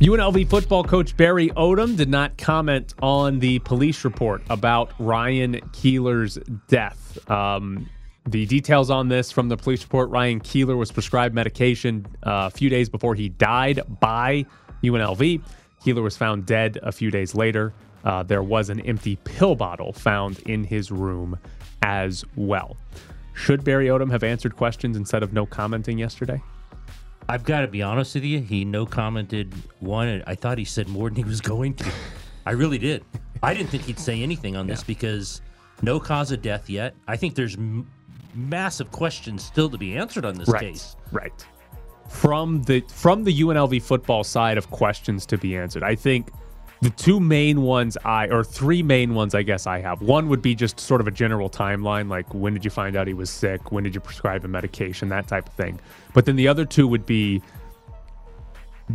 UNLV football coach Barry Odom did not comment on the police report about Ryan Keeler's death. Um, the details on this from the police report Ryan Keeler was prescribed medication uh, a few days before he died by UNLV. Keeler was found dead a few days later. Uh, there was an empty pill bottle found in his room as well. Should Barry Odom have answered questions instead of no commenting yesterday? I've got to be honest with you. He no commented one. I thought he said more than he was going to. I really did. I didn't think he'd say anything on this because no cause of death yet. I think there's m- massive questions still to be answered on this right, case. Right. From the from the UNLV football side of questions to be answered, I think the two main ones I or three main ones I guess I have. One would be just sort of a general timeline, like when did you find out he was sick? When did you prescribe him medication? That type of thing. But then the other two would be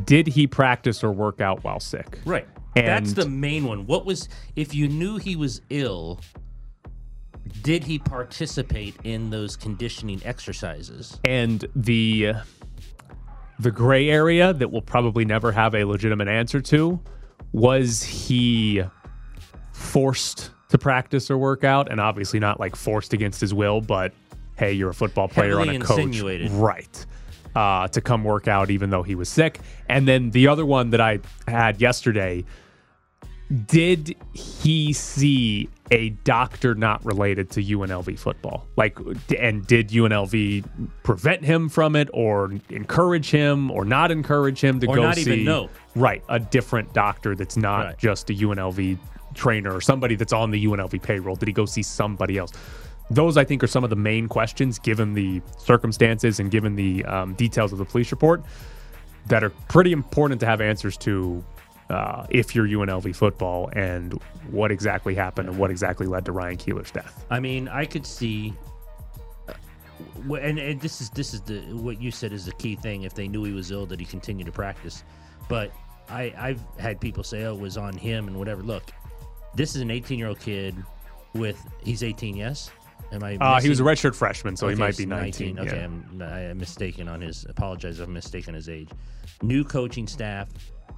did he practice or work out while sick? Right. And That's the main one. What was if you knew he was ill? Did he participate in those conditioning exercises? and the the gray area that we'll probably never have a legitimate answer to was he forced to practice or work out? And obviously not like forced against his will but hey you're a football player on a coach. insinuated. right. Uh, to come work out even though he was sick. And then the other one that i had yesterday did he see a doctor not related to UNLV football? Like, and did UNLV prevent him from it, or encourage him, or not encourage him to Or go not see? even know. Right, a different doctor that's not Right. just a UNLV trainer or somebody that's on the UNLV payroll. Did he go see somebody else? Those, I think, are some of the main questions, given the circumstances and given the um, details of the police report, that are pretty important to have answers to uh, if you're UNLV football and what exactly happened and what exactly led to Ryan Keeler's death. I mean, I could see, uh, and, and this is this is the what you said is the key thing. If they knew he was ill, that he continued to practice. But I, I've had people say, "Oh, it was on him" and whatever. Look, this is an 18 year old kid with he's 18. Yes, am I? Uh, he was a redshirt freshman, so he might be 19. Okay, yeah. I'm, I am mistaken on his. Apologize, if I'm mistaken his age. New coaching staff.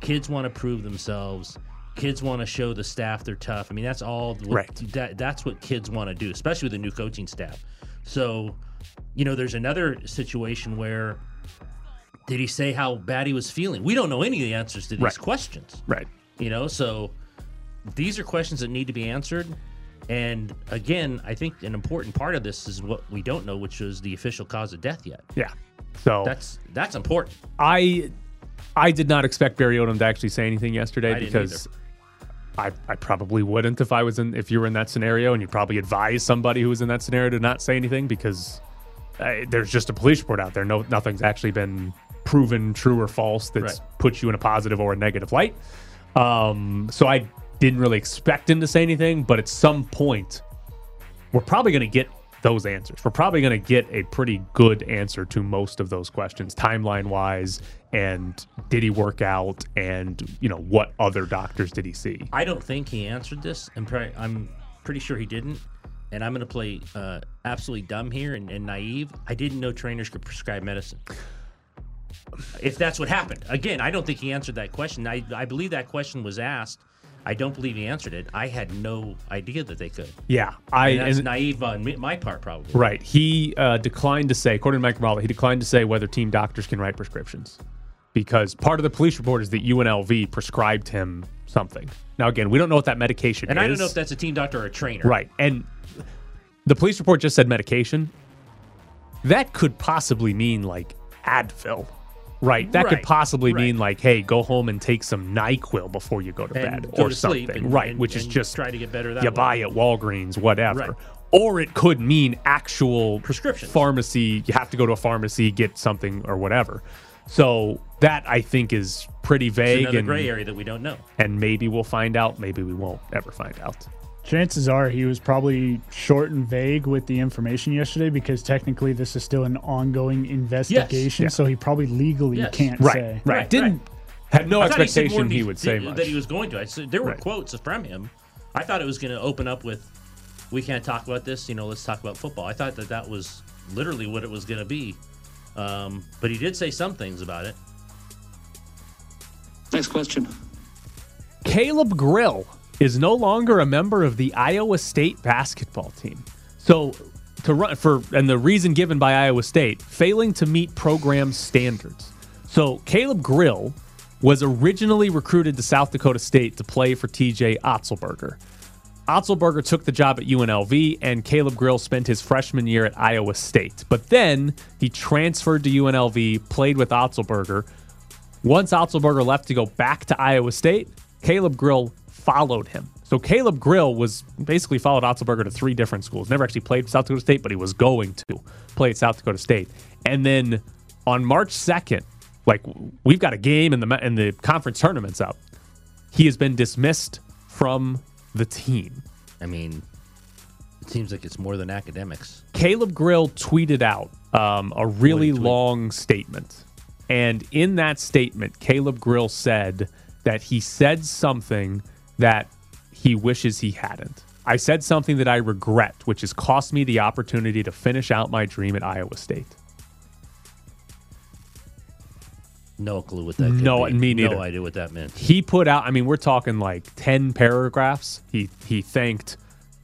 Kids want to prove themselves. Kids want to show the staff they're tough. I mean, that's all. What, Right. That, that's what kids want to do, especially with the new coaching staff. So, you know, there's another situation where did he say how bad he was feeling? We don't know any of the answers to these Right. questions. Right. You know, so these are questions that need to be answered. And again, I think an important part of this is what we don't know, which is the official cause of death yet. Yeah. So That's that's important. I I did not expect Barry Odom to actually say anything yesterday I because I, I probably wouldn't if I was in if you were in that scenario and you'd probably advise somebody who was in that scenario to not say anything because uh, there's just a police report out there. No, nothing's actually been proven true or false that's Right. put you in a positive or a negative light. Um, so I didn't really expect him to say anything, but at some point, we're probably going to get those answers. We're probably going to get a pretty good answer to most of those questions, timeline wise, and did he work out, and you know what other doctors did he see? I don't think he answered this. I'm, I'm pretty sure he didn't. And I'm going to play uh, absolutely dumb here and, and naive. I didn't know trainers could prescribe medicine. If that's what happened. Again, I don't think he answered that question. I, I believe that question was asked. I don't believe he answered it. I had no idea that they could. Yeah, I And that's and- naive on me- my part, probably. Right. He uh, declined to say, according to Mike Morales, he declined to say whether team doctors can write prescriptions because part of the police report is that UNLV prescribed him something. Now, again, we don't know what that medication is. And is. I don't know if that's a team doctor or a trainer. Right. And the police report just said medication. That could possibly mean like Advil. Right. That could possibly right. mean like, hey, go home and take some NyQuil before you go to And bed go or to something. sleep and- right. and- which is just try to get better that you way. buy at Walgreens, whatever. Right. Or it could mean actual prescription pharmacy. You have to go to a pharmacy, get something or whatever. So that I think is pretty It's vague another and, gray area that we don't know. and maybe we'll find out. Maybe we won't ever find out. Chances are he was probably short and vague with the information yesterday because technically this is still an ongoing investigation. Yeah. So he probably legally Yes. can't Right. say. Right. Right, Didn't had no I thought he expectation he would say much. that he was going to. I said there were Right. quotes from him. I thought it was going to open up with, "We can't talk about this. You know, let's talk about football." I thought that that was literally what it was going to be. Um, but he did say some things about it. Next question. Caleb Grill is no longer a member of the Iowa State basketball team. So to run for and the reason given by Iowa State, failing to meet program standards. So Caleb Grill was originally recruited to South Dakota State to play for TJ Otzelberger. Otzelberger took the job at UNLV, and Caleb Grill spent his freshman year at Iowa State. But then he transferred to UNLV, played with Otzelberger. Once Otzelberger left to go back to Iowa State, Caleb Grill followed him. So Caleb Grill was basically followed Otzelberger to three different schools. Never actually played South Dakota State, but he was going to play at South Dakota State. And then on March 2nd, like we've got a game in the in the conference tournaments up. He has been dismissed from the team. I mean, it seems like it's more than academics. Caleb Grill tweeted out um, a really long statement. And in that statement, Caleb Grill said that he said something that he wishes he hadn't. I said something that I regret, which has cost me the opportunity to finish out my dream at Iowa State. No clue what that. No, mean. me neither. No idea what that meant. He put out. I mean, we're talking like ten paragraphs. He he thanked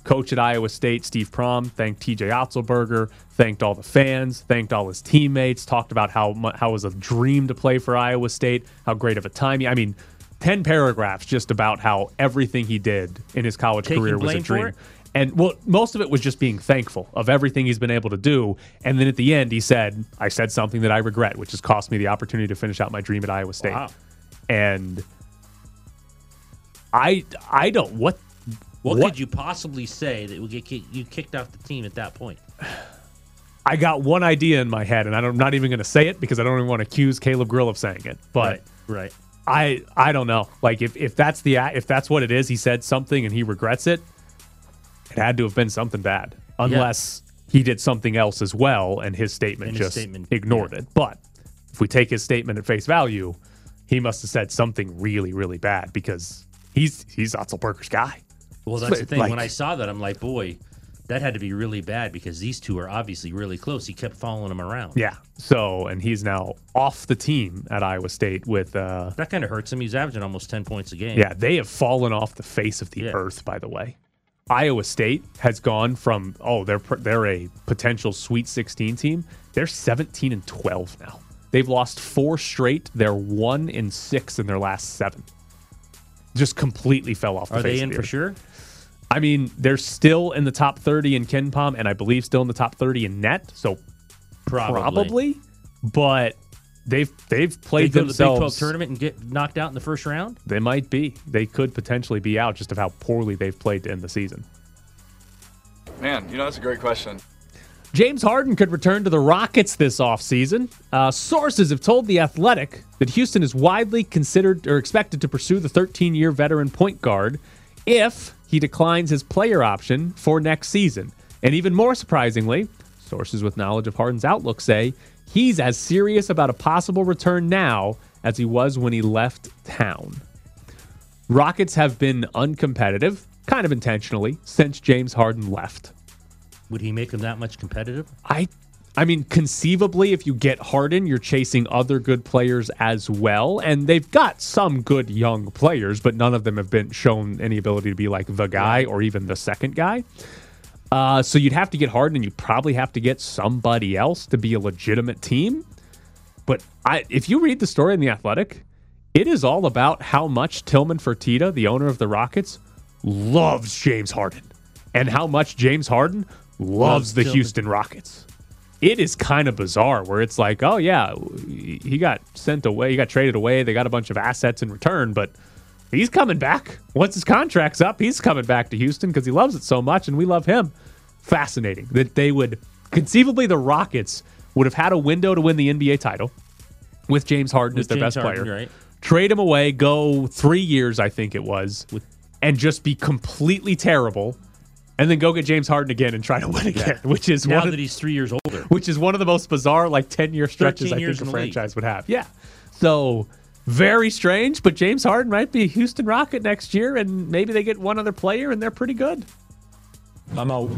coach at Iowa State, Steve Prohm, thanked T.J. Otzelberger, thanked all the fans, thanked all his teammates, talked about how how it was a dream to play for Iowa State, how great of a time. I mean, ten paragraphs just about how everything he did in his college Taking career was a dream. And well, most of it was just being thankful of everything he's been able to do. And then at the end, he said, I said something that I regret, which has cost me the opportunity to finish out my dream at Iowa State. Wow. And I I don't what What, What- could you possibly say that would get you kicked off the team at that point? I got one idea in my head, and I don't, I'm not even going to say it because I don't even want to accuse Caleb Grill of saying it. But right. I I don't know. Like if, if that's the if that's what it is, he said something and he regrets it. It had to have been something bad, unless he did something else as well, and his statement And his just statement- ignored yeah. it. But if we take his statement at face value, he must have said something really really bad because he's he's Otzelberger's guy. Well, that's the thing. Like- when I saw that, I'm like, boy, that had to be really bad because these two are obviously really close. He kept following him around. Yeah. So and he's now off the team at Iowa State with. uh That kind of hurts him. He's averaging almost 10 points a game. Yeah, they have fallen off the face of the Yeah. earth. By the way, Iowa State has gone from oh they're they're a potential Sweet 16 team. They're 17 and 12 now. They've lost four straight. They're one in six in their last seven. Just completely fell off. The Are face they of in for sure? I mean, they're still in the top 30 in KenPom, and I believe still in the top 30 in net. So Probably. probably, but they've they've played go to the Big 12 themselves. tournament and get knocked out in the first round? They might be. They could potentially be out just of how poorly they've played to end the season. Man, you know, that's a great question. James Harden could return to the Rockets this offseason. Uh, sources have told The Athletic that Houston is widely considered or expected to pursue the 13 year veteran point guard if he declines his player option for next season. And even more surprisingly, sources with knowledge of Harden's outlook say he's as serious about a possible return now as he was when he left town. Rockets have been uncompetitive, kind of intentionally, since James Harden left. Would he make them that much competitive? I I mean conceivably if you get Harden you're chasing other good players as well and they've got some good young players but none of them have been shown any ability to be like the guy or even the second guy. Uh, so you'd have to get Harden and you probably have to get somebody else to be a legitimate team. But I if you read the story in the Athletic, it is all about how much Tillman Fertitta, the owner of the Rockets, loves James Harden and how much James Harden loves Loves the Tillman. Houston Rockets. It is kind of bizarre where it's like, oh yeah, he got sent away, he got traded away, they got a bunch of assets in return, but he's coming back. Once his contract's up, he's coming back to Houston because he loves it so much and we love him. Fascinating that they would conceivably the Rockets would have had a window to win the NBA title with James Harden as their James best Harden, player. right. Trade him away, go three years, I think it was, and just be completely terrible, and then go get James Harden again and try to win again, which is Now one of, that he's three years older. which is one of the most bizarre like 10 year stretches I think a the league. franchise would have. Yeah. So very strange, but James Harden might be a Houston Rocket next year, and maybe they get one other player and they're pretty good. I'm out.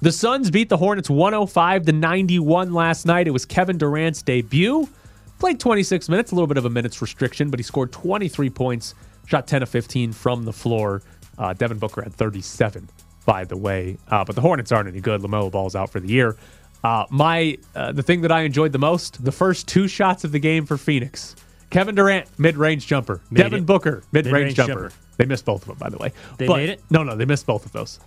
The Suns beat the Hornets 105 to 91 last night. It was Kevin Durant's debut. Played 26 minutes, a little bit of a minutes restriction, but he scored 23 points, shot 10 of 15 from the floor. Uh, Devin Booker had 37, by the way. Uh, but the Hornets aren't any good. LaMelo Ball's out for the year. Uh, my uh, the thing that I enjoyed the most, the first two shots of the game for Phoenix. Kevin Durant, mid-range jumper. Made Devin it. Booker, mid-range, Mid-range jumper. jumper. They missed both of them, by the way. They But- made it? No, no, they missed both of those.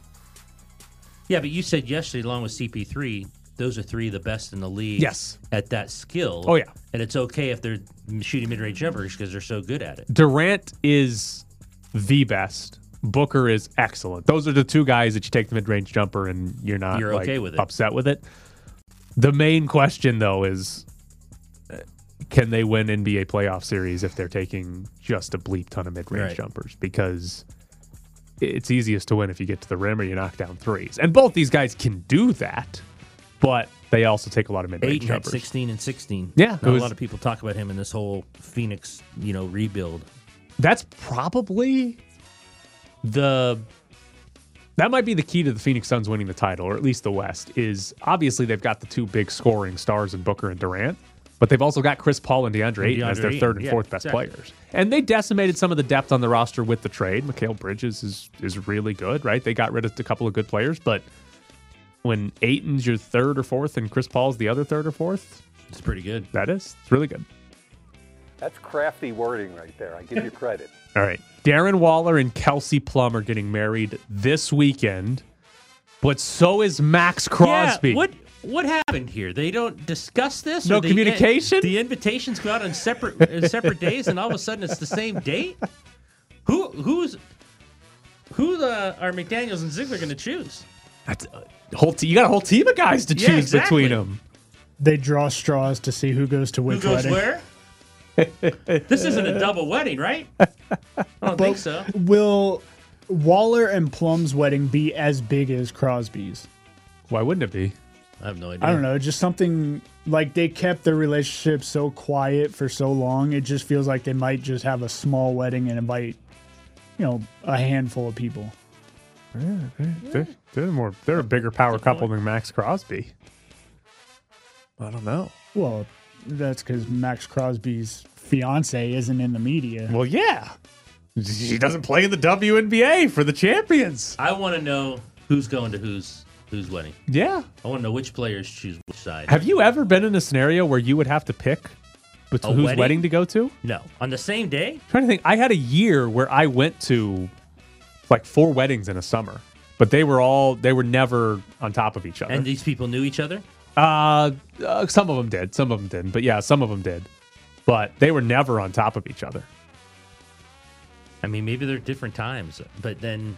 Yeah, but you said yesterday, along with CP3, those are three of the best in the league. Yes. At that skill. Oh, yeah. And it's okay if they're shooting mid range jumpers because they're so good at it. Durant is the best. Booker is excellent. Those are the two guys that you take the mid-range jumper and you're not You're like, okay with it. upset with it. The main question though is uh, can they win NBA playoff series if they're taking just a bleep ton of mid-range Right. jumpers because it's easiest to win if you get to the rim or you knock down threes. And both these guys can do that, but they also take a lot of mid-range Ayton had jumpers. 16 and 16. Yeah, Not was- a lot of people talk about him in this whole Phoenix, you know, rebuild. that's probably the that might be the key to the Phoenix Suns winning the title, or at least the West. Is obviously they've got the two big scoring stars in Booker and Durant, but they've also got Chris Paul and DeAndre Ayton as their Ayton, third and yeah, fourth best exactly. players. And they decimated some of the depth on the roster with the trade. Mikal Bridges is is really good, right? They got rid of a couple of good players, but when Ayton's your third or fourth and Chris Paul's the other third or fourth, It's pretty good. that is it's really good. That's crafty wording right there. I give you credit. All right. Darren Waller and Kelsey Plum are getting married this weekend, but so is Maxx Crosby. Yeah, what what happened here? They don't discuss this. No or the- communication? The invitations go out on separate uh, separate days, and all of a sudden it's the same date. Who who's who the are McDaniels and Ziegler going to choose? That's a whole te- you got a whole team of guys to Yeah, choose exactly. between them. They draw straws to see who goes to Who which goes wedding. where? This isn't a double wedding, right? I don't think so. Will Waller and Plum's wedding be as big as Crosby's? Why wouldn't it be? I have no idea. I don't know. Just something like they kept their relationship so quiet for so long. It just feels like they might just have a small wedding and invite, you know, a handful of people. They're, they're more they're a bigger power couple than Maxx Crosby. I don't know. Well, that's because Maxx Crosby's fiance isn't in the media. Well, yeah. She doesn't play in the WNBA for the champions. I want to know who's going to whose whose wedding. Yeah. I want to know which players choose which side. Have you ever been in a scenario where you would have to pick between A whose wedding? wedding to go to? no, on the same day. trying to think. I had a year where I went to like four weddings in a summer, but they were all they were never on top of each other. And these people knew each other. Uh, uh, some of them did, some of them didn't, but yeah, some of them did. But they were never on top of each other. I mean, maybe they're different times, but then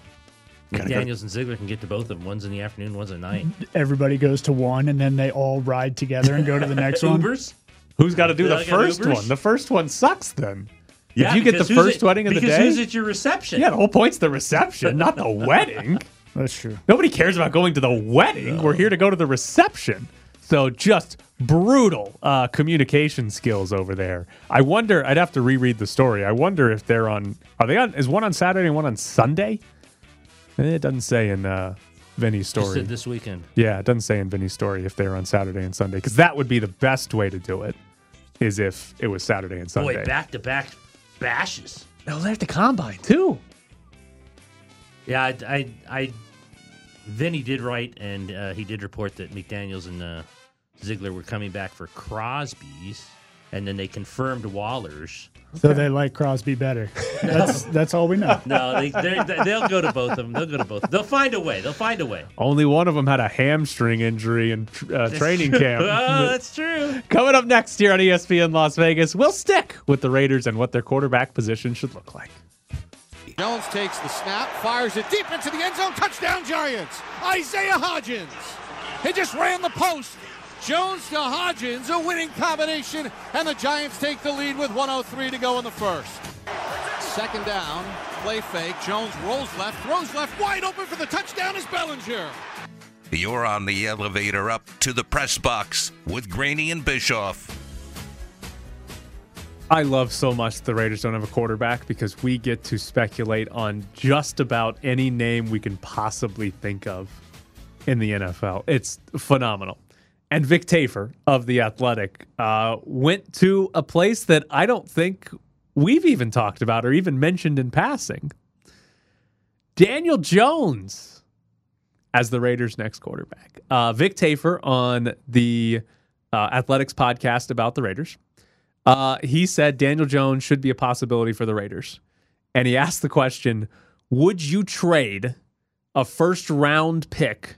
Gotta go- and Ziegler can get to both of them. One's in the afternoon, one's at night. Everybody goes to one, and then they all ride together and go to the next one. Ubers. Who's got to do the I first Ubers? one? The first one sucks. Then Yeah, if you get the first at- wedding of the because day, who's at your reception? yeah, the whole point's the reception, not the wedding. That's true. Nobody cares about going to the wedding. We're here to go to the reception. So just brutal uh, communication skills over there. I wonder. I'd have to reread the story. I wonder if they're on. Are they on? Is one on Saturday and one on Sunday? Eh, It doesn't say in uh, Vinny's story. said this weekend. Yeah, it doesn't say in Vinny's story if they're on Saturday and Sunday because that would be the best way to do it. Is if it was Saturday and Sunday. Boy, back to back bashes. No, they have to combine too. Yeah, I, I, I Vinny did write, and uh, he did report that McDaniels and uh, Ziegler were coming back for Crosby's, and then they confirmed Waller's. So they like Crosby better. That's that's all we know. No, they, they're, they'll go to both of them. They'll go to both. They'll find a way. They'll find a way. Only one of them had a hamstring injury in uh, training camp. oh, that's true. Coming up next here on ESPN Las Vegas, we'll stick with the Raiders and what their quarterback position should look like. Jones takes the snap, fires it deep into the end zone. Touchdown, Giants. Isaiah Hodgins. He just ran the post. Jones to Hodgins, a winning combination, and the Giants take the lead with 103 to go in the first. Second down, play fake. Jones rolls left, throws left, wide open for the touchdown is Bellinger. You're on the elevator up to the press box with Graney and Bischoff. I love so much the Raiders don't have a quarterback because we get to speculate on just about any name we can possibly think of in the NFL. It's phenomenal. And Vic Tafur of The Athletic uh, went to a place that I don't think we've even talked about or even mentioned in passing. Daniel Jones as the Raiders' next quarterback. Uh, Vic Tafur on the uh, Athletics podcast about the Raiders. Uh, he said Daniel Jones should be a possibility for the Raiders. And he asked the question Would you trade a first round pick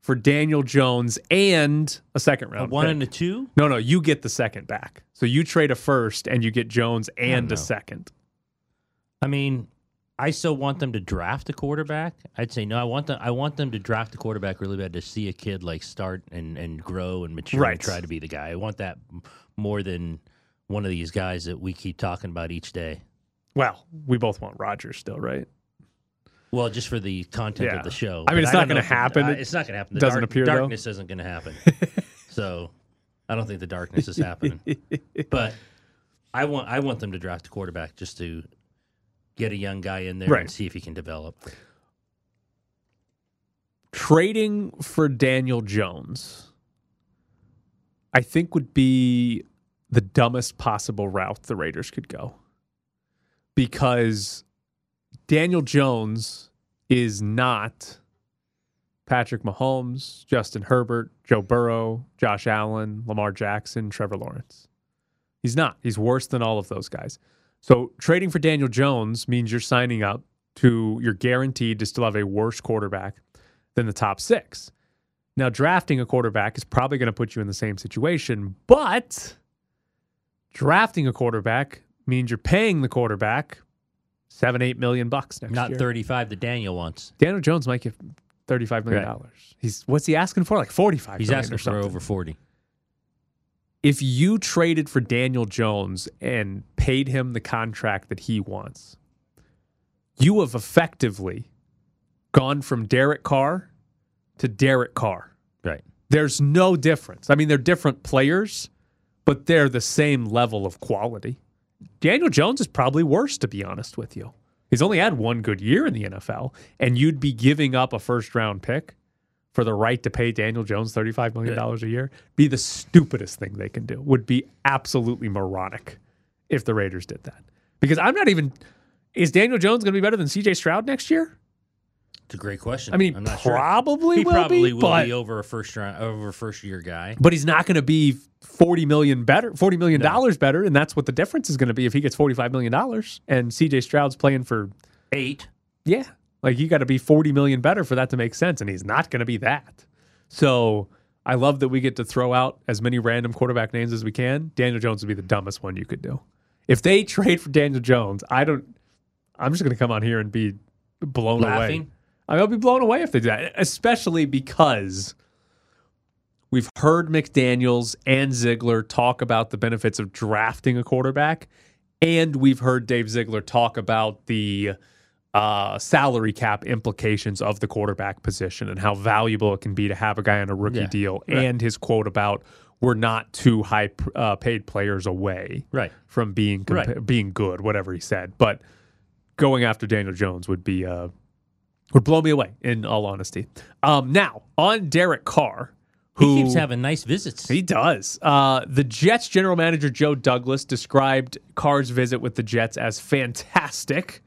for Daniel Jones and a second round. A one pick? and a two. No, no, you get the second back. So you trade a first and you get Jones and a second. I mean, I still want them to draft a quarterback. I'd say no. I want them. I want them to draft a quarterback really bad to see a kid like start and and grow and mature Right. and try to be the guy. I want that more than one of these guys that we keep talking about each day. Well, we both want Rodgers still, right? Well, just for the content Yeah. of the show. I mean, But it's not don't know gonna if happen. It it's not going to happen. The doesn't appear, though. darkness isn't going to happen. so, I don't think the darkness is happening. but I want I want them to draft a quarterback just to get a young guy in there Right. and see if he can develop. trading for Daniel Jones, I think would be the dumbest possible route the Raiders could go. Because Daniel Jones is not Patrick Mahomes, Justin Herbert, Joe Burrow, Josh Allen, Lamar Jackson, Trevor Lawrence. He's not. He's worse than all of those guys. So trading for Daniel Jones means you're signing up to, you're guaranteed to still have a worse quarterback than the top six. Now, drafting a quarterback is probably going to put you in the same situation, but drafting a quarterback means you're paying the quarterback seven, eight million bucks next year. Not year. 35 that Daniel wants. Daniel Jones might get thirty-five million dollars. He's what's he asking for? Like forty-five. He's million asking or for something. over 40. If you traded for Daniel Jones and paid him the contract that he wants, you have effectively gone from Derek Carr to Derek Carr. Right. There's no difference. I mean, they're different players, but they're the same level of quality. Daniel Jones is probably worse, to be honest with you. He's only had one good year in the NFL, and you'd be giving up a first round pick for the right to pay Daniel Jones $35 million a year. Be the stupidest thing they can do. Would be absolutely moronic if the Raiders did that. Because I'm not even. Is Daniel Jones going to be better than CJ Stroud next year? It's a great question. I mean, I'm not sure. probably He will probably be, will but- be over a first round, over a first year guy. but he's not going to be 40 million better 40 million dollars better and that's what the difference is going to be if he gets 45 million dollars and CJ Stroud's playing for Eight. yeah like you got to be 40 million better for that to make sense and he's not going to be that so I love that we get to throw out as many random quarterback names as we can Daniel Jones would be the dumbest one you could do if they trade for Daniel Jones I don't I'm just going to come on here and be blown away Laughing? I mean, I'll be blown away if they do that, especially because we've heard McDaniels and Ziegler talk about the benefits of drafting a quarterback, and we've heard Dave Ziegler talk about the uh, salary cap implications of the quarterback position and how valuable it can be to have a guy on a rookie Yeah, deal, right. and his quote about we're not two high uh, paid players away Right. from being compa- Right. being good, whatever he said. But going after Daniel Jones would be uh, would blow me away. In all honesty, um, now on Derek Carr, who He keeps having nice visits. he does. Uh, the Jets general manager Joe Douglas described Carr's visit with the Jets as fantastic.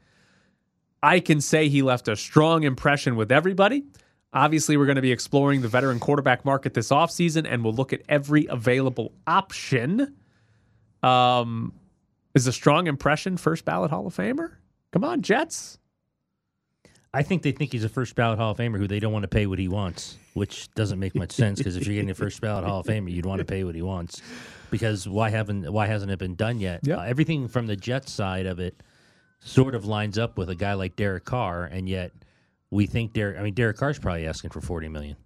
I can say he left a strong impression with everybody. Obviously, we're going to be exploring the veteran quarterback market this offseason, and we'll look at every available option. Um, is a strong impression first ballot Hall of Famer? Come on, Jets. I think they think he's a first ballot Hall of Famer who they don't want to pay what he wants, which doesn't make much sense because if you're getting a first ballot Hall of Famer, you'd want to pay what he wants. Because why haven't why hasn't it been done yet? Yeah. Uh, everything from the Jets side of it sort of lines up with a guy like Derek Carr, and yet we think Derek. I mean, Derek Carr's probably asking for forty million.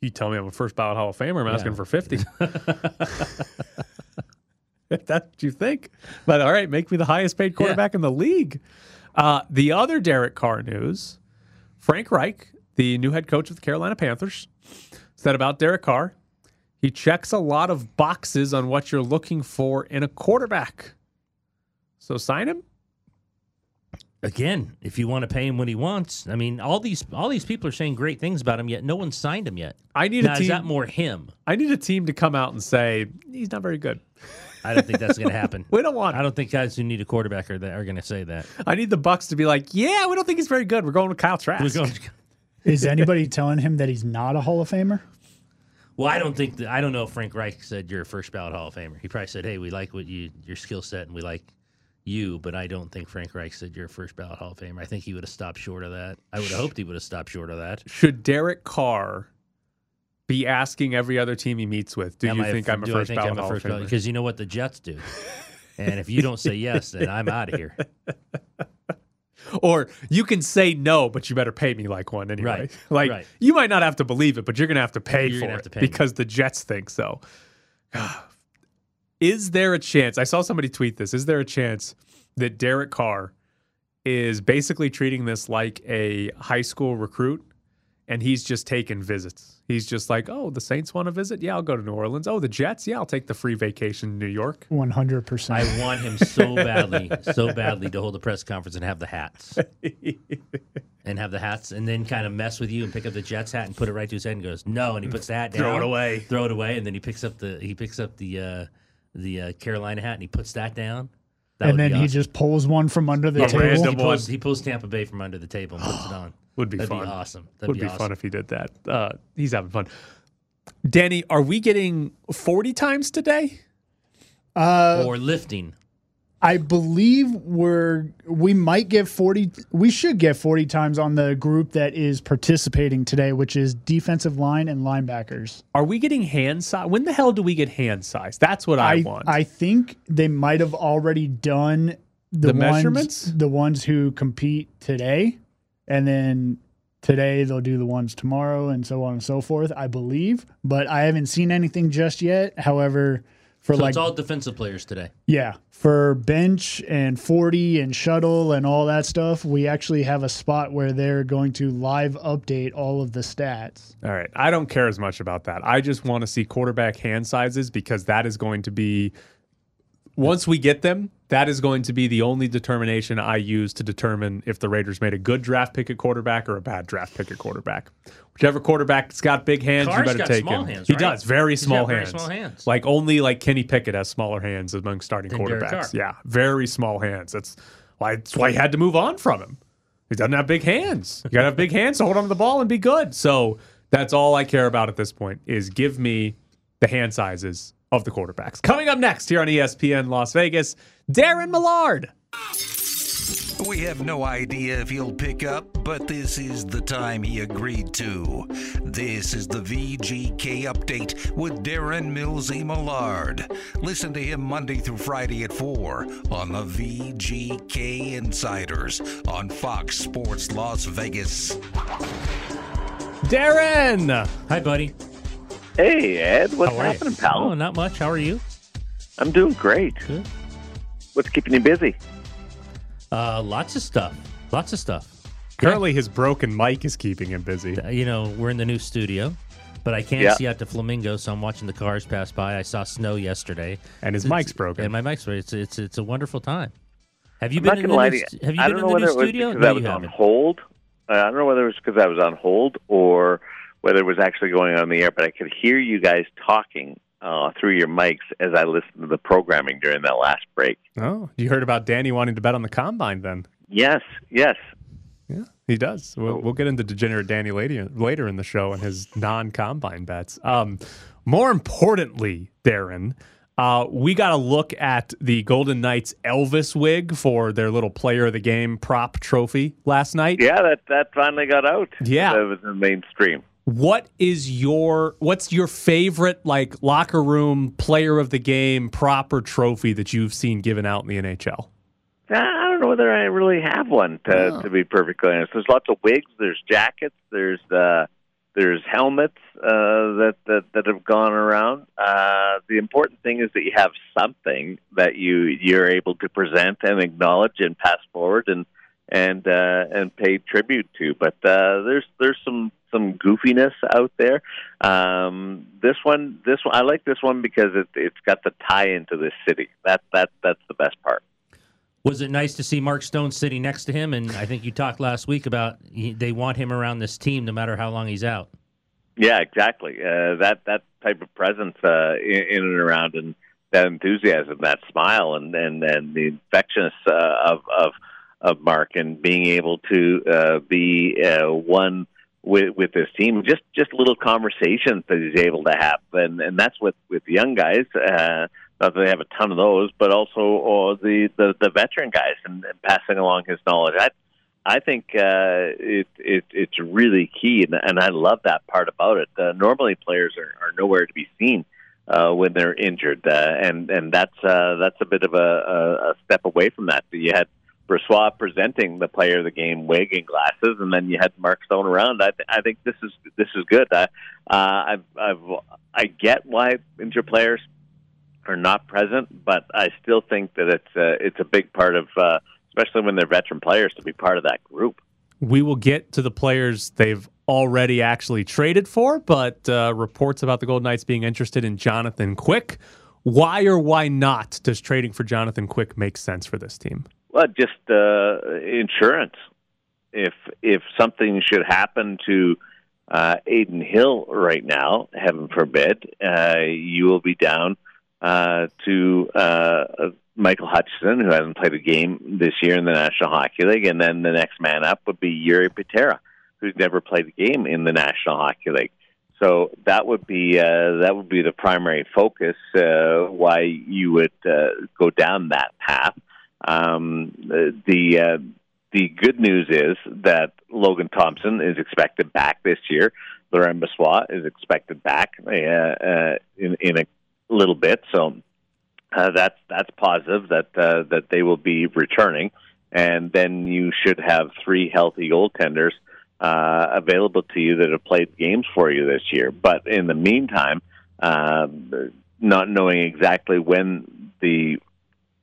You tell me I'm a first ballot Hall of Famer. I'm asking for 50. if that's what you think. But all right, make me the highest paid quarterback in the league. Uh, the other Derek Carr news Frank Reich, the new head coach of the Carolina Panthers, said about Derek Carr he checks a lot of boxes on what you're looking for in a quarterback. So sign him. again, if you want to pay him what he wants, I mean, all these all these people are saying great things about him, yet no one signed him yet. I need now, a team. Is that more him? I need a team to come out and say he's not very good. I don't think that's going to happen. We don't want. I don't think guys who need a quarterback are, that are going to say that. I need the Bucks to be like, yeah, we don't think he's very good. We're going with Kyle Trask. We're going- Is anybody telling him that he's not a Hall of Famer? Well, I don't think that, I don't know if Frank Reich said you're a first ballot Hall of Famer. He probably said, "Hey, we like what you your skill set and we like you," but I don't think Frank Reich said you're a first ballot Hall of Famer. I think he would have stopped short of that. I would have hoped he would have stopped short of that. Should Derek Carr be asking every other team he meets with, do Am you I think I'm a first ballot I'm a Hall of first ballot? Famer? Because you know what the Jets do. and if you don't say yes, then I'm out of here. Or you can say no, but you better pay me like one anyway. Right, Like right. you might not have to believe it, but you're gonna have to pay You're for it to pay me. because the Jets think so. Is there a chance? I saw somebody tweet this. Is there a chance that Derek Carr is basically treating this like a high school recruit and he's just taking visits? He's just like, oh, the Saints want to visit? Yeah, I'll go to New Orleans. Oh, the Jets? Yeah, I'll take the free vacation to New York. One hundred percent. I want him so badly, so badly to hold a press conference and have the hats. and have the hats and then kind of mess with you and pick up the Jets hat and put it right to his head and goes, No, and he puts the hat down. Throw it away. Throw it away, and then he picks up the he picks up the uh the uh, Carolina hat and he puts that down. That and then be he just pulls one from under the Yeah, table. he random pulls, he pulls Tampa Bay from under the table and puts it on. Would be That'd fun. be awesome. That'd Would be, be, awesome. fun if he did that. Uh, he's having fun. Danny, are we getting 40 times today? Uh, or lifting. I believe we're we might get forty. We should get forty times on the group that is participating today, which is defensive line and linebackers. Are we getting hand size? When the hell do we get hand size? That's what I, I want. I think they might have already done the, The ones, measurements? the ones who compete today, and then today they'll do the ones tomorrow, and so on and so forth. I believe, but I haven't seen anything just yet. However, for So like it's all defensive players today. yeah, for bench and 40 and shuttle and all that stuff, we actually have a spot where they're going to live update all of the stats. All right. I don't care as much about that. I just want to see quarterback hand sizes because that is going to be, once we get them, that is going to be the only determination I use to determine if the Raiders made a good draft pick at quarterback or a bad draft pick at quarterback. Whichever quarterback's got big hands, Carr's you better take him. hands, he right? does very small very hands. small hands. Like only like Kenny Pickett has smaller hands among starting Than quarterbacks. Yeah, very small hands. That's why. That's why he had to move on from him. He doesn't have big hands. You gotta have big hands to hold on to the ball and be good. So that's all I care about at this point is give me the hand sizes of the quarterbacks. Coming up next here on ESPN Las Vegas, Darren Millard. We have no idea if he'll pick up, but this is the time he agreed to. This is the VGK update with Darren Millsy Millard. Listen to him Monday through Friday at 4 on the VGK Insiders on Fox Sports Las Vegas. Darren. Hi, buddy. Hey, Ed, what's How are you? happening, pal? Oh, not much. How are you? I'm doing great. Good. What's keeping you busy? Uh, lots of stuff. Lots of stuff. Currently his broken mic is keeping him busy. Uh, You know, we're in the new studio, but I can't Yeah. see out to Flamingo, so I'm watching the cars pass by. I saw snow yesterday, And his It's- mic's broken. and my mic's broken. It's it's it's a wonderful time. Have you I'm been not in gonna the lie new, to you. st- Have you I been don't in know the new it was studio? because No, I you was on haven't. hold. Uh, I don't know whether it was because I was on hold or whether it was actually going on the air, but I could hear you guys talking uh, through your mics as I listened to the programming during that last break. Oh, you heard about Danny wanting to bet on the combine then? Yes, yes. Yeah, he does. We'll, we'll get into degenerate Danny later later in the show and his non-combine bets. Um, more importantly, Darren, uh, we got to look at the Golden Knights Elvis wig for their little Player of the Game prop trophy last night. Yeah, that, that finally got out. Yeah. That was in the mainstream. What is your what's your favorite like locker room Player of the Game proper trophy that you've seen given out in the NHL? I don't know whether I really have one to, Oh. to be perfectly honest. There's lots of wigs, there's jackets, there's uh, there's helmets uh, that, that that have gone around. Uh, the important thing is that you have something that you you're able to present and acknowledge and pass forward and and uh, and pay tribute to. But uh, there's there's some some goofiness out there. Um, this one this one I like this one because it, it's got the tie into this city. That that that's the best part. Was it nice to see Mark Stone sitting next to him? And I think you talked last week about he, they want him around this team no matter how long he's out. Yeah, exactly. Uh, that that type of presence uh, in, in and around, and that enthusiasm, that smile, and and, and the infectiousness uh, of of of Mark, and being able to uh, be uh, one with with this team. Just just little conversations that he's able to have, and and that's with with young guys. Uh, not that they have a ton of those, but also or the, the the veteran guys, and, and passing along his knowledge. I I think uh, it, it it's really key, and, and I love that part about it. Uh, normally, players are, are nowhere to be seen uh, when they're injured, uh, and and that's uh, that's a bit of a, a, a step away from that. You had Brossoit presenting the player of the game wig and glasses, and then you had Mark Stone around. I, th- I think this is this is good. I, uh, I've, I've I get why injured players are not present, but I still think that it's uh, it's a big part of, uh, especially when they're veteran players, to be part of that group. We will get to the players they've already actually traded for, but uh, reports about the Golden Knights being interested in Jonathan Quick. Why or why not does trading for Jonathan Quick make sense for this team? Well, just uh, insurance. If if something should happen to uh, Adin Hill right now, heaven forbid, uh, you will be down uh, to uh, Michael Hutchinson, who hasn't played a game this year in the National Hockey League, and then the next man up would be Jiri Patera, who's never played a game in the National Hockey League. So that would be uh, that would be the primary focus. Uh, why you would uh, go down that path. Um, the uh, the good news is that Logan Thompson is expected back this year. Laurent Brossoit is expected back uh, uh, in, in a little bit, so uh, that's that's positive that uh, that they will be returning, and then you should have three healthy goaltenders uh, available to you that have played games for you this year. But in the meantime, uh, not knowing exactly when the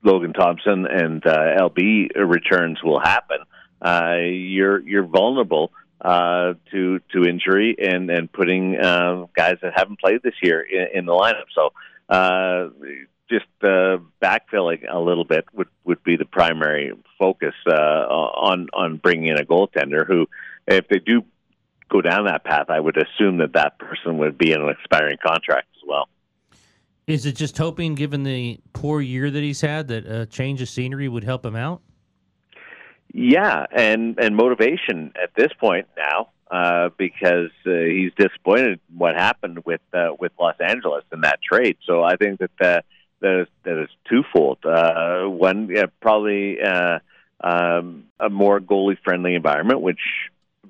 Logan Thompson and uh, LB returns will happen, uh, you're you're vulnerable uh, to to injury and and putting uh, guys that haven't played this year in, in the lineup. So uh, just uh, backfilling a little bit would would be the primary focus uh, on on bringing in a goaltender who, if they do go down that path, I would assume that that person would be in an expiring contract as well. Is it just hoping, given the poor year that he's had, that a change of scenery would help him out? Yeah, and and motivation at this point now, uh, because uh, he's disappointed what happened with uh, with Los Angeles in that trade. So I think that uh, that is, that is twofold. Uh, one, yeah, probably uh, um, a more goalie friendly environment, which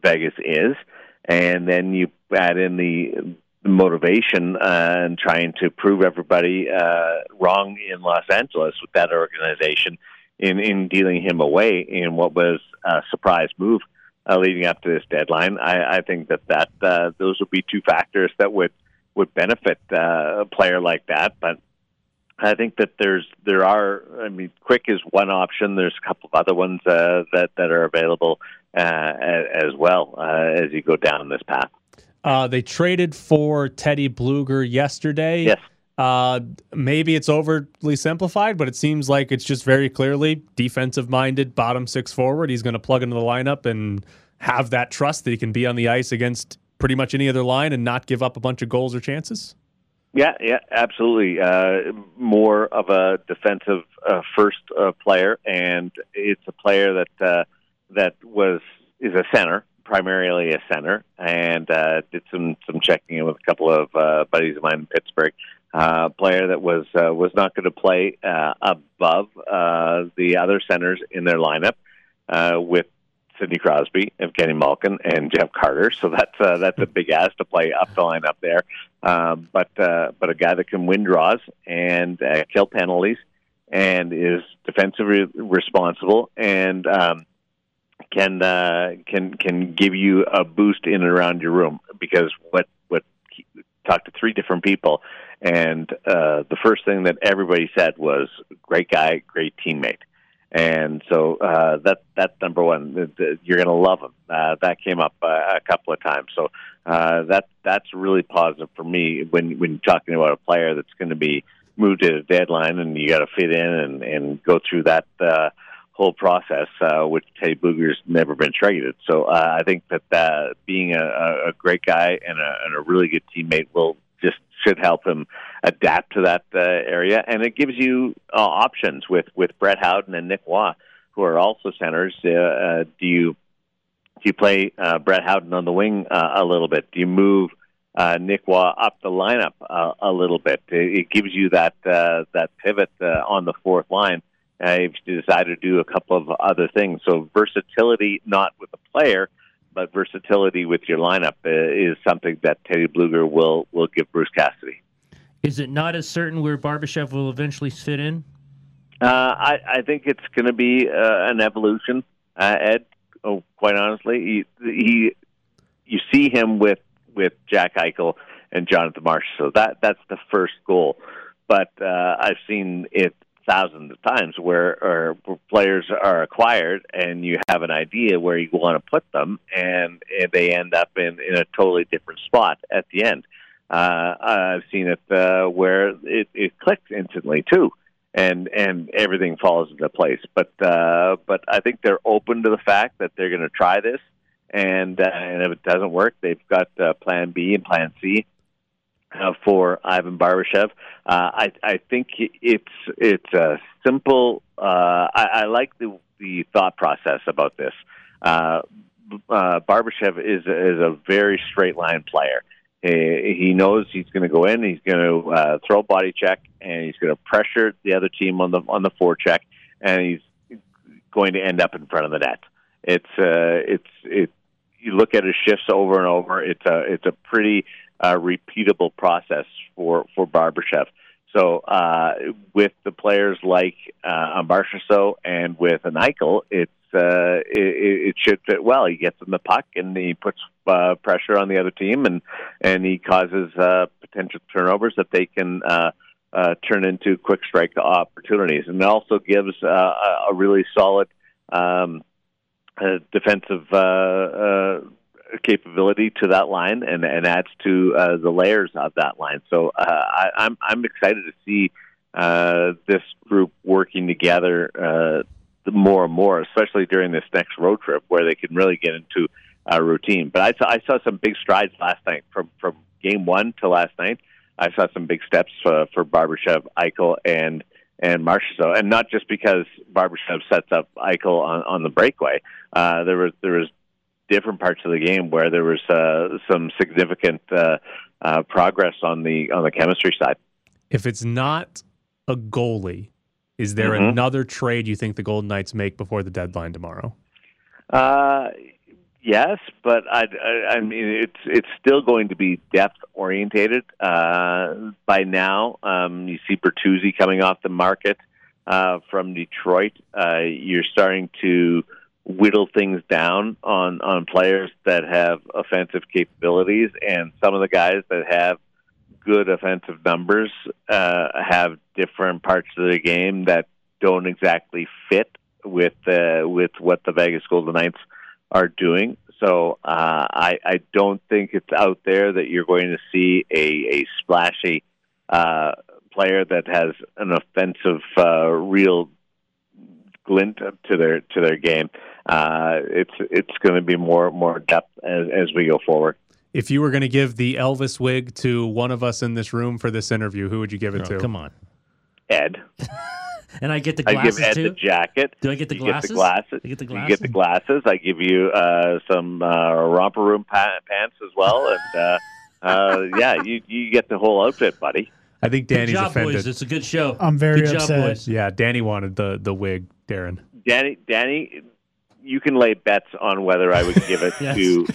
Vegas is, and then you add in the motivation uh, and trying to prove everybody uh, wrong in Los Angeles with that organization in in dealing him away in what was a surprise move uh, leading up to this deadline. I, I think that that uh, those would be two factors that would would benefit uh, a player like that, but. I think that there's there are. I mean, quick is one option. There's a couple of other ones uh, that that are available uh, as well uh, as you go down this path. Uh, they traded for Teddy Blueger yesterday. Yes. Uh, maybe it's overly simplified, but it seems like it's just very clearly defensive minded, bottom six forward. He's going to plug into the lineup and have that trust that he can be on the ice against pretty much any other line and not give up a bunch of goals or chances. Yeah, yeah, absolutely. Uh, more of a defensive uh, first uh, player, and it's a player that uh, that was is a center, primarily a center, and uh, did some some checking in with a couple of uh, buddies of mine in Pittsburgh. Uh, player that was uh, was not going to play uh, above uh, the other centers in their lineup uh, with Sidney Crosby, Evgeny Malkin, and Jeff Carter. So that's uh, that's a big ask to play up the lineup there. Um, but uh, but a guy that can win draws and uh, kill penalties and is defensively responsible and um, can uh, can can give you a boost in and around your room because what what talked to three different people and uh, the first thing that everybody said was great guy, great teammate. And so uh, that that's number one. You're going to love him. Uh, that came up uh, a couple of times. So uh, that that's really positive for me when when talking about a player that's going to be moved to a deadline and you got to fit in and and go through that uh, whole process, uh, which Teddy Blueger's never been traded. So uh, I think that uh, being a, a great guy and a, and a really good teammate will just should help him adapt to that uh, area, and it gives you uh, options with with Brett Howden and Nick Waugh, who are also centers. Uh, uh, do you do you play uh, Brett Howden on the wing uh, a little bit? Do you move uh, Nick Waugh up the lineup uh, a little bit? It, it gives you that uh, that pivot uh, on the fourth line. If you to do a couple of other things, so versatility not with the player, but versatility with your lineup uh, is something that Teddy Blueger will will give Bruce Cassidy. Is it not as certain where Barbashev will eventually fit in? Uh, I, I think it's going to be uh, an evolution, uh, Ed. Oh, quite honestly, he, he you see him with with Jack Eichel and Jonathan Marsh, so that that's the first goal. But uh, I've seen it thousands of times where, players are acquired and you have an idea where you want to put them, and, and they end up in in a totally different spot at the end. Uh, I've seen it uh, where it, it clicks instantly too and and everything falls into place. But uh, but I think they're open to the fact that they're going to try this, and uh, and if it doesn't work, they've got uh, Plan B and Plan C uh, for Ivan Barbashev. Uh, I I think it's it's a simple. Uh, I, I like the the thought process about this. Uh, uh, Barbashev is is a very straight line player. He, he knows he's going to go in. He's going to uh, throw a body check, and he's going to pressure the other team on the on the forecheck, and he's going to end up in front of the net. It's uh, it's it. You look at his shifts over and over. It's a it's a pretty uh, repeatable process for for Barbashev. So uh, with the players like uh, Marchessault and with an Eichel, it's uh, it, it should fit well. He gets in the puck and he puts uh, pressure on the other team, and and he causes uh, potential turnovers that they can uh, uh, turn into quick strike opportunities, and it also gives uh, a really solid um, uh, defensive uh, uh, capability to that line, and, and adds to uh, the layers of that line. So uh, I, I'm I'm excited to see uh, this group working together. Uh, more and more, especially during this next road trip where they can really get into a routine. But I saw, I saw some big strides last night from from game one to last night. I saw some big steps for Barbashev, Eichel, and and Marchessault, and not just because Barbashev sets up Eichel on, on the breakaway. Uh, there was there was different parts of the game where there was uh, some significant uh, uh, progress on the on the chemistry side. If it's not a goalie, is there Mhm. another trade you think the Golden Knights make before the deadline tomorrow? Uh, yes, but I, I, I mean it's it's still going to be depth orientated. Uh, by now, um, you see Bertuzzi coming off the market uh, from Detroit. Uh, you're starting to whittle things down on on players that have offensive capabilities, and some of the guys that have good offensive numbers uh, have different parts of the game that don't exactly fit with uh, with what the Vegas Golden Knights are doing. So uh, I, I don't think it's out there that you're going to see a, a splashy uh, player that has an offensive uh, real glint to their to their game. Uh, it's it's going to be more more depth as, as we go forward. If you were going to give the Elvis wig to one of us in this room for this interview, who would you give it Oh, to? come on. Ed, And I get the I glasses give Ed too. the jacket. Do I get the you glasses? Get the glasses. I get the You get the glasses. I give you uh, some uh, romper room pa- pants as well, and uh, uh, yeah, you you get the whole outfit, buddy. I think Good Danny's job, offended. boys. It's a good show. I'm very good upset. job, boys. Yeah, Danny wanted the the wig, Darren. Danny, Danny, you can lay bets on whether I would give it Yes. to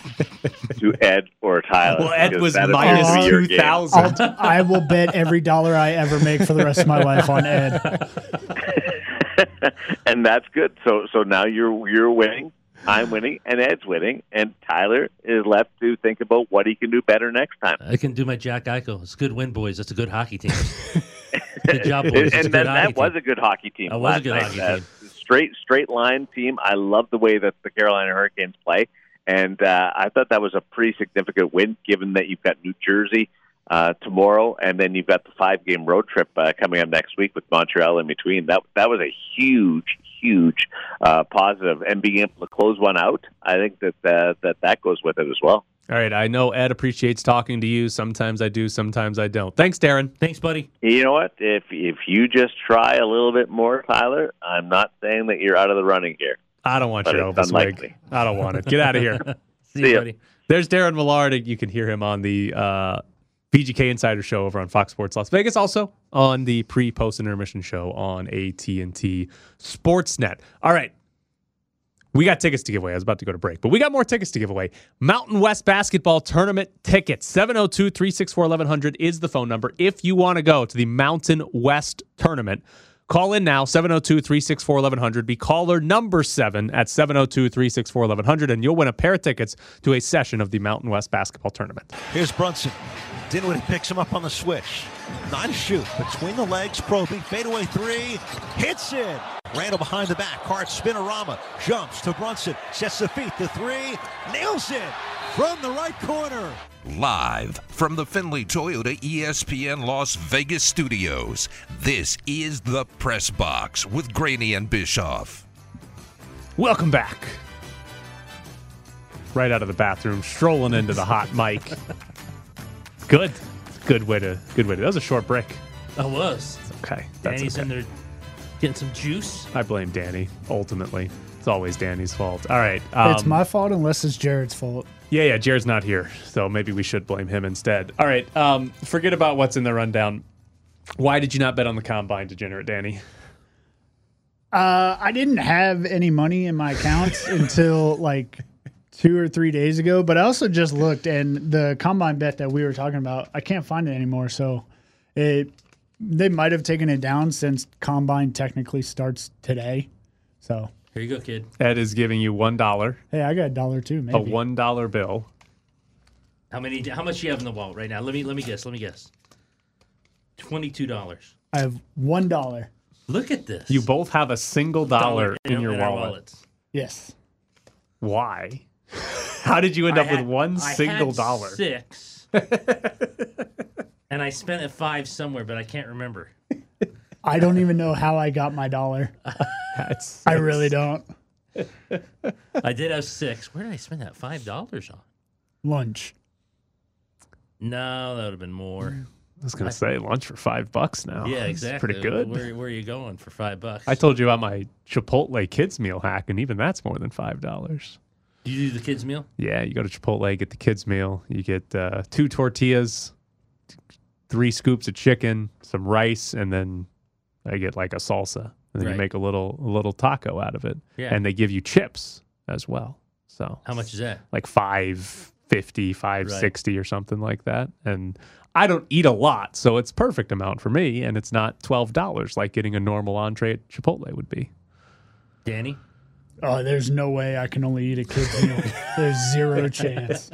to Ed or Tyler. Well, Ed was that is minus gonna be your two game. thousand. I'll, bet every dollar I ever make for the rest of my life on Ed. and that's good. So so now you're you're winning. I'm winning, and Ed's winning, and Tyler is left to think about what he can do better next time. I can do my Jack Eichel. It's a good win, boys. That's a good hockey team. good job, boys. It's a and good that, that was a good hockey team. That was a good hockey team. Straight straight line team. I love the way that the Carolina Hurricanes play, and uh, I thought that was a pretty significant win, given that you've got New Jersey uh, tomorrow, and then you've got the five game road trip uh, coming up next week with Montreal in between. That that was a huge huge uh, positive, and being able to close one out, I think that uh, that that goes with it as well. All right. I know Ed appreciates talking to you. Sometimes I do, sometimes I don't. Thanks, Darren. Thanks, buddy. You know what? If if you just try a little bit more, Tyler, I'm not saying that you're out of the running here. I don't want But your it's Elvis wig. I don't want it. Get out of here. See, See you, buddy. There's Darren Millard. You can hear him on the uh, VGK Insider Show over on Fox Sports Las Vegas. Also on the pre-post intermission show on AT&T Sportsnet. All right. We got tickets to give away. I was about to go to break, but we got more tickets to give away. Mountain West Basketball Tournament tickets. 702 364 1100 is the phone number. If you want to go to the Mountain West Tournament, call in now 702 364 1100. Be caller number seven at 702 364 1100, and you'll win a pair of tickets to a session of the Mountain West Basketball Tournament. Here's Brunson. Dinwiddie picks him up on the switch. Not a shoot. Between the legs, probing. Fadeaway three. Hits it. Randle behind the back. Hard spinorama. Jumps to Brunson. Sets the feet. The three. Nails it. From the right corner. Live from the Finley Toyota ESPN Las Vegas studios, this is the Press Box with Graney and Bischoff. Welcome back. Right out of the bathroom, strolling into the hot mic. Good. Good way to good way to. That was a short break. I was. Okay. That's Danny's okay. in there getting some juice. I blame Danny, ultimately. It's always Danny's fault. All right. Um, it's my fault unless it's Jared's fault. Yeah, yeah, Jared's not here, so maybe we should blame him instead. All right. Um, forget about what's in the rundown. Why did you not bet on the combine, degenerate Danny? Uh, I didn't have any money in my account until like two or three days ago, but I also just looked and the combine bet that we were talking about, I can't find it anymore. So it they might have taken it down since combine technically starts today. So Here you go, kid. Ed is giving you one dollar, hey, I got a dollar too, maybe. a one dollar bill. How many? How much do you have in the wallet right now? Let me let me guess. Let me guess. Twenty-two dollars. I have one dollar. Look at this. You both have a single dollar in, your our wallet. wallets. Yes. Why? How did you end I up had- with one I single had dollar? Six. and I spent it five somewhere, but I can't remember. I don't even know how I got my dollar. That's I really don't. I did have six. Where did I spend that five dollars on? Lunch. No, that would have been more. I was gonna say lunch for five bucks now. Yeah, It's exactly. pretty good. Where, where are you going for five bucks? I told you about my Chipotle kids meal hack, and even that's more than five dollars. Do you do the kids' meal? Yeah, you go to Chipotle, get the kids meal. You get uh, two tortillas, three scoops of chicken, some rice, and then I get like a salsa. And then Right. you make a little a little taco out of it. Yeah. And they give you chips as well. So How much is that? like 550 560 or something like that and i don't eat a lot so it's perfect amount for me and it's not $12 like getting a normal entree at chipotle would be Danny? Oh, there's no way I can only eat a kid's meal. There's zero chance.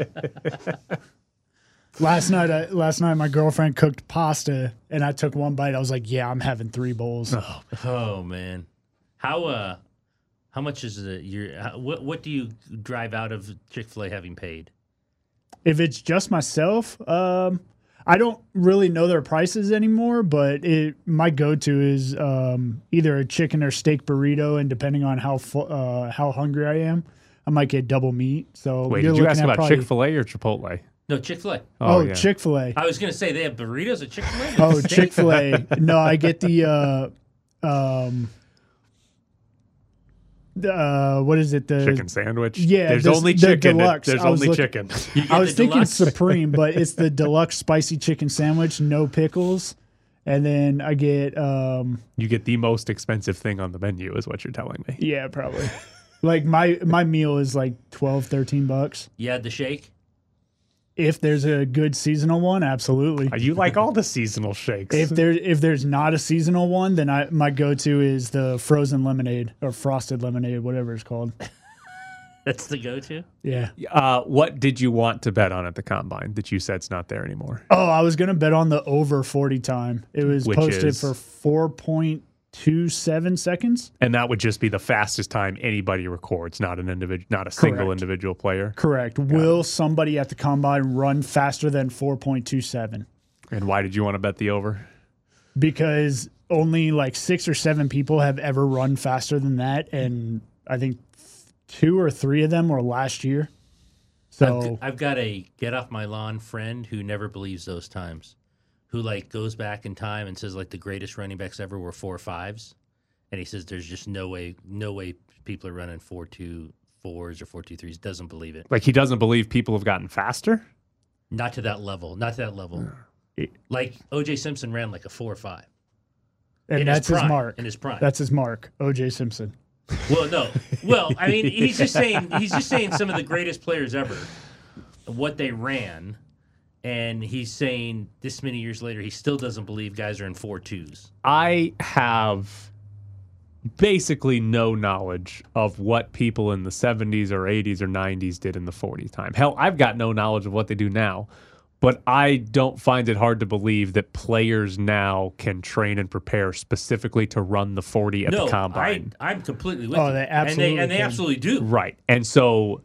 Last night, I, last night my girlfriend cooked pasta, and I took one bite. I was like, "Yeah, I'm having three bowls." Oh man, how uh, how much is it? Your how, what what do you drive out of Chick Fil A having paid? If it's just myself, um, I don't really know their prices anymore. But it my go to is um, either a chicken or steak burrito, and depending on how fu- uh, how hungry I am, I might get double meat. So wait you're did you looking ask at about probably- chick-fil-a or chipotle No, Chick Fil A. Oh, yeah. Chick Fil A. I was gonna say they have burritos at Chick Fil A. Oh, Chick Fil A. No, I get the uh, um, the, uh, what is it? The chicken sandwich Yeah, there's the- only chicken It- deluxe. there's only looking- chicken You I was thinking deluxe? supreme, but it's the deluxe spicy chicken sandwich, no pickles, and then I get um, you get the most expensive thing on the menu is what you're telling me yeah, probably. like my my meal is like 12, 13 bucks. You had the shake. If there's a good seasonal one, absolutely. you like all the seasonal shakes If there if there's not a seasonal one, then I my go to is the frozen lemonade or frosted lemonade, whatever it's called. That's the go-to. Yeah. uh, what did you want to bet on at the combine that you said's not there anymore Oh, I was gonna bet on the over forty time. It was Which posted is? for four point two seven seconds. And that would just be the fastest time anybody records, not an individual, not a single individual player. Correct. Will somebody at the combine run faster than four point two seven? And why did you want to bet the over? Because only like six or seven people have ever run faster than that, and I think two or three of them were last year. So I've, I've got a get off my lawn friend who never believes those times, who like goes back in time and says like the greatest running backs ever were four fives, and he says there's just no way, no way people are running four two fours or four two threes. Doesn't believe it. Like he doesn't believe people have gotten faster. Not to that level. Not to that level. Like O.J. Simpson ran like a four or five. and in that's his, prime, mark. in his prime. That's his mark. O.J. Simpson. Well, no. Well, I mean, he's just saying he's just saying some of the greatest players ever, what they ran, and he's saying this many years later he still doesn't believe guys are in four twos. I have basically no knowledge of what people in the 70s or 80s or 90s did in the 40 time. Hell, I've got no knowledge of what they do now. But I don't find it hard to believe that players now can train and prepare specifically to run the 40 at no, the combine. I, I'm completely with Oh, you. they and they absolutely and they absolutely do. Right. And so,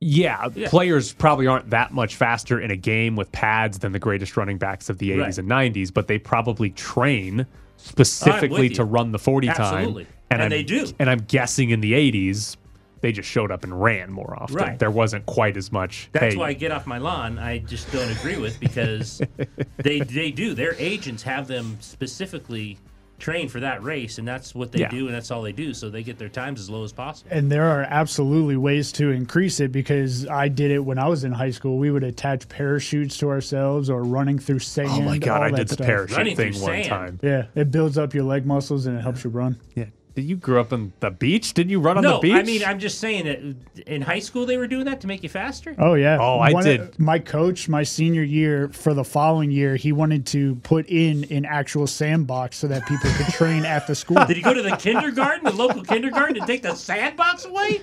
yeah, Yeah. players probably aren't that much faster in a game with pads than the greatest running backs of the 80s Right. and 90s, but they probably train specifically to run the 40 Absolutely. time. And I'm, they do. And I'm guessing in the 80s, they just showed up and ran more often. Right. There wasn't quite as much. That's hey, why I get off my lawn. I just don't agree with because they they do. Their agents have them specifically train for that race, and that's what they Yeah. do, and that's all they do. So they get their times as low as possible. And there are absolutely ways to increase it because I did it when I was in high school. We would attach parachutes to ourselves or running through sand. Oh my God, all I did the stuff. parachute Running thing one sand. time. Yeah, it builds up your leg muscles and it helps you run. Yeah. Did you grow up on the beach? Didn't you run on no, the beach? I mean I'm just saying that in high school they were doing that to make you faster. Oh yeah. Oh, I One of- did. my coach, my senior year, for the following year, he wanted to put in an actual sandbox so that people could train at the school. Did you go to the kindergarten, the local kindergarten, and take the sandbox away?